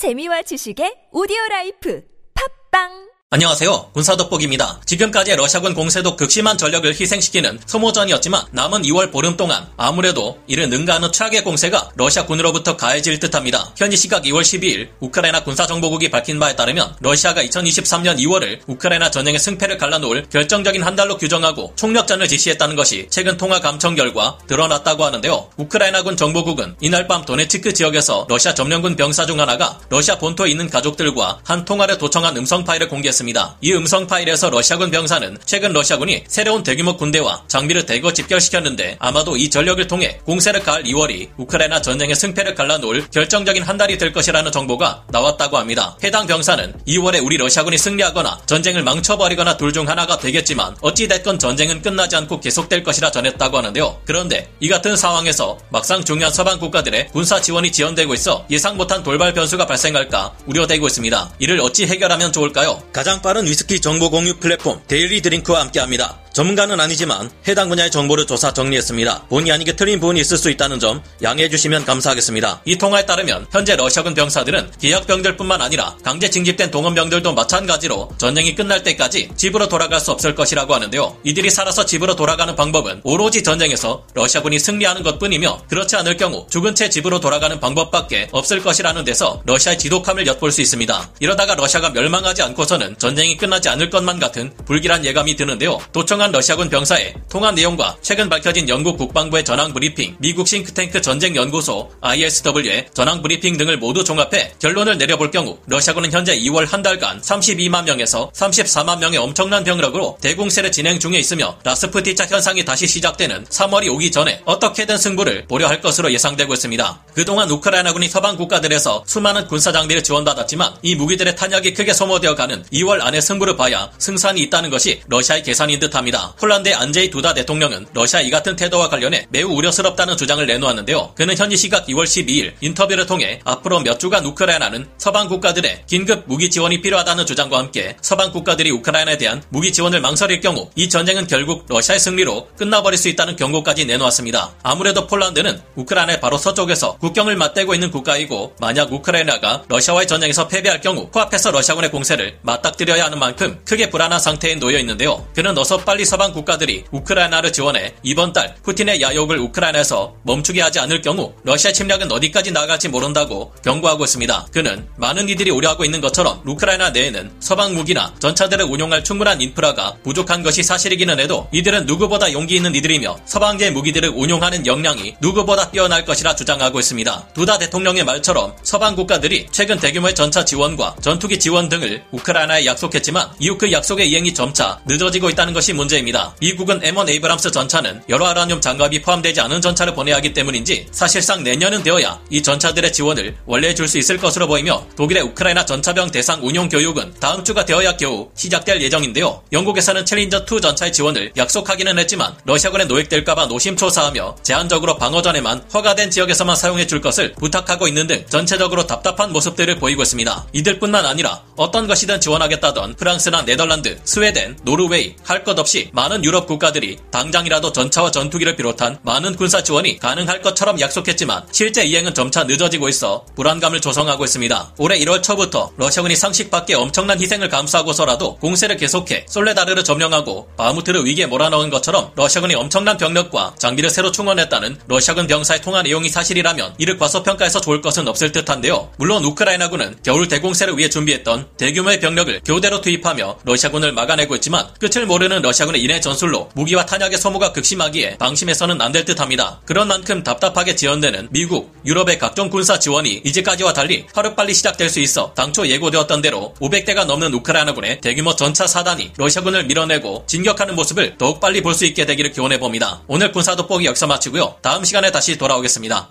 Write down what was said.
재미와 지식의 오디오 라이프. 팟빵 안녕하세요. 군사돋보기입니다. 지금까지 러시아군 공세도 극심한 전력을 희생시키는 소모전이었지만 남은 2월 보름 동안 아무래도 이를 능가하는 최악의 공세가 러시아군으로부터 가해질 듯합니다. 현지 시각 2월 12일 우크라이나 군사정보국이 밝힌 바에 따르면 러시아가 2023년 2월을 우크라이나 전쟁의 승패를 갈라놓을 결정적인 한 달로 규정하고 총력전을 지시했다는 것이 최근 통화 감청 결과 드러났다고 하는데요. 우크라이나군 정보국은 이날 밤 도네츠크 지역에서 러시아 점령군 병사 중 하나가 러시아 본토에 있는 가족들과 한 통화를 도청한 음성 파일을 공개했습니다. 했습니다. 이 음성 파일에서 러시아군 병사는 최근 러시아군이 새로운 대규모 군대와 장비를 대거 집결시켰는데 아마도 이 전력을 통해 공세를 가할 2월이 우크라이나 전쟁의 승패를 갈라놓을 결정적인 한 달이 될 것이라는 정보가 나왔다고 합니다. 해당 병사는 2월에 우리 러시아군이 승리하거나 전쟁을 망쳐버리거나 둘 중 하나가 되겠지만 어찌됐건 전쟁은 끝나지 않고 계속될 것이라 전했다고 하는데요. 그런데 이 같은 상황에서 막상 중요한 서방 국가들의 군사 지원이 지연되고 있어 예상 못한 돌발 변수가 발생할까 우려되고 있습니다. 이를 어찌 해결하면 좋을까요? 가장 가장 빠른 위스키 정보 공유 플랫폼 데일리 드링크와 함께합니다. 전문가는 아니지만 해당 분야의 정보를 조사 정리했습니다. 본의 아니게 틀린 부분이 있을 수 있다는 점 양해해 주시면 감사하겠습니다. 이 통화에 따르면 현재 러시아군 병사들은 계약병들뿐만 아니라 강제 징집된 동원병들도 마찬가지로 전쟁이 끝날 때까지 집으로 돌아갈 수 없을 것이라고 하는데요. 이들이 살아서 집으로 돌아가는 방법은 오로지 전쟁에서 러시아군이 승리하는 것뿐이며 그렇지 않을 경우 죽은 채 집으로 돌아가는 방법밖에 없을 것이라는 데서 러시아의 지독함을 엿볼 수 있습니다. 이러다가 러시아가 멸망하지 않고서는 전쟁이 끝나지 않을 것만 같은 불길한 예감이 드는데요. 도청 한 러시아군 병사의 통화 내용과 최근 밝혀진 영국 국방부의 전황 브리핑, 미국 싱크탱크 전쟁 연구소 ISW의 전황 브리핑 등을 모두 종합해 결론을 내려볼 경우 러시아군은 현재 2월 한 달간 32만 명에서 34만 명의 엄청난 병력으로 대공세를 진행 중에 있으며 라스푸티차 현상이 다시 시작되는 3월이 오기 전에 어떻게든 승부를 보려 할 것으로 예상되고 있습니다. 그동안 우크라이나군이 서방 국가들에서 수많은 군사 장비를 지원받았지만 이 무기들의 탄약이 크게 소모되어 가는 2월 10월 안에 승부를 봐야 승산이 있다는 것이 러시아의 계산인 듯합니다. 폴란드의 안제이 두다 대통령은 러시아 이 같은 태도와 관련해 매우 우려스럽다는 주장을 내놓았는데요. 그는 현지 시각 2월 12일 인터뷰를 통해 앞으로 몇 주간 우크라이나는 서방 국가들의 긴급 무기 지원이 필요하다는 주장과 함께 서방 국가들이 우크라이나에 대한 무기 지원을 망설일 경우 이 전쟁은 결국 러시아의 승리로 끝나버릴 수 있다는 경고까지 내놓았습니다. 아무래도 폴란드는 우크라이나의 바로 서쪽에서 국경을 맞대고 있는 국가이고 만약 우크라이나가 러시아와의 전쟁에서 패배할 경우 코앞에서 러시아군의 공세를 맞닥뜨려야 하는 만큼 크게 불안한 상태에 놓여 있는데요. 그는 어서 빨리 서방 국가들이 우크라이나를 지원해 이번 달 푸틴의 야욕을 우크라이나에서 멈추게 하지 않을 경우 러시아 침략은 어디까지 나갈지 모른다고 경고하고 있습니다. 그는 많은 이들이 우려하고 있는 것처럼 우크라이나 내에는 서방 무기나 전차들을 운용할 충분한 인프라가 부족한 것이 사실이기는 해도 이들은 누구보다 용기 있는 이들이며 서방계 무기들을 운용하는 역량이 누구보다 뛰어날 것이라 주장하고 있습니다. 두다 대통령의 말처럼 서방 국가들이 최근 대규모의 전차 지원과 전투기 지원 등을 우크라이나에 약속했지만 이후 그 약속의 이행이 점차 늦어지고 있다는 것이 문제입니다. 미국은 M1 에이브람스 전차는 열화우라늄 장갑이 포함되지 않은 전차를 보내야 하기 때문인지 사실상 내년은 되어야 이 전차들의 지원을 원래 줄 수 있을 것으로 보이며 독일의 우크라이나 전차병 대상 운용 교육은 다음 주가 되어야 겨우 시작될 예정인데요. 영국에서는 챌린저 2 전차의 지원을 약속하기는 했지만 러시아군에 노획될까봐 노심초사하며 제한적으로 방어전에만 허가된 지역에서만 사용해 줄 것을 부탁하고 있는 등 전체적으로 답답한 모습들을 보이고 있습니다. 이들뿐만 아니라 어떤 것이든 지원하겠다 하겠다던 프랑스나 네덜란드, 스웨덴, 노르웨이 할 것 없이 많은 유럽 국가들이 당장이라도 전차와 전투기를 비롯한 많은 군사 지원이 가능할 것처럼 약속했지만 실제 이행은 점차 늦어지고 있어 불안감을 조성하고 있습니다. 올해 1월 초부터 러시아군이 상식 밖에 엄청난 희생을 감수하고서라도 공세를 계속해 솔레다르를 점령하고 바무트를 위기에 몰아넣은 것처럼 러시아군이 엄청난 병력과 장비를 새로 충원했다는 러시아군 병사의 통화 내용이 사실이라면 이를 과소평가해서 좋을 것은 없을 듯한데요. 물론 우크라이나군은 겨울 대공세를 위해 준비했던 대규모의 병력을 교대로 투입하며 러시아군을 막아내고 있지만 끝을 모르는 러시아군의 인해 전술로 무기와 탄약의 소모가 극심하기에 방심해서는 안 될 듯합니다. 그런 만큼 답답하게 지연되는 미국, 유럽의 각종 군사 지원이 이제까지와 달리 하루빨리 시작될 수 있어 당초 예고되었던 대로 500대가 넘는 우크라이나군의 대규모 전차 사단이 러시아군을 밀어내고 진격하는 모습을 더욱 빨리 볼 수 있게 되기를 기원해 봅니다. 오늘 군사 돋보기 역사 마치고요. 다음 시간에 다시 돌아오겠습니다.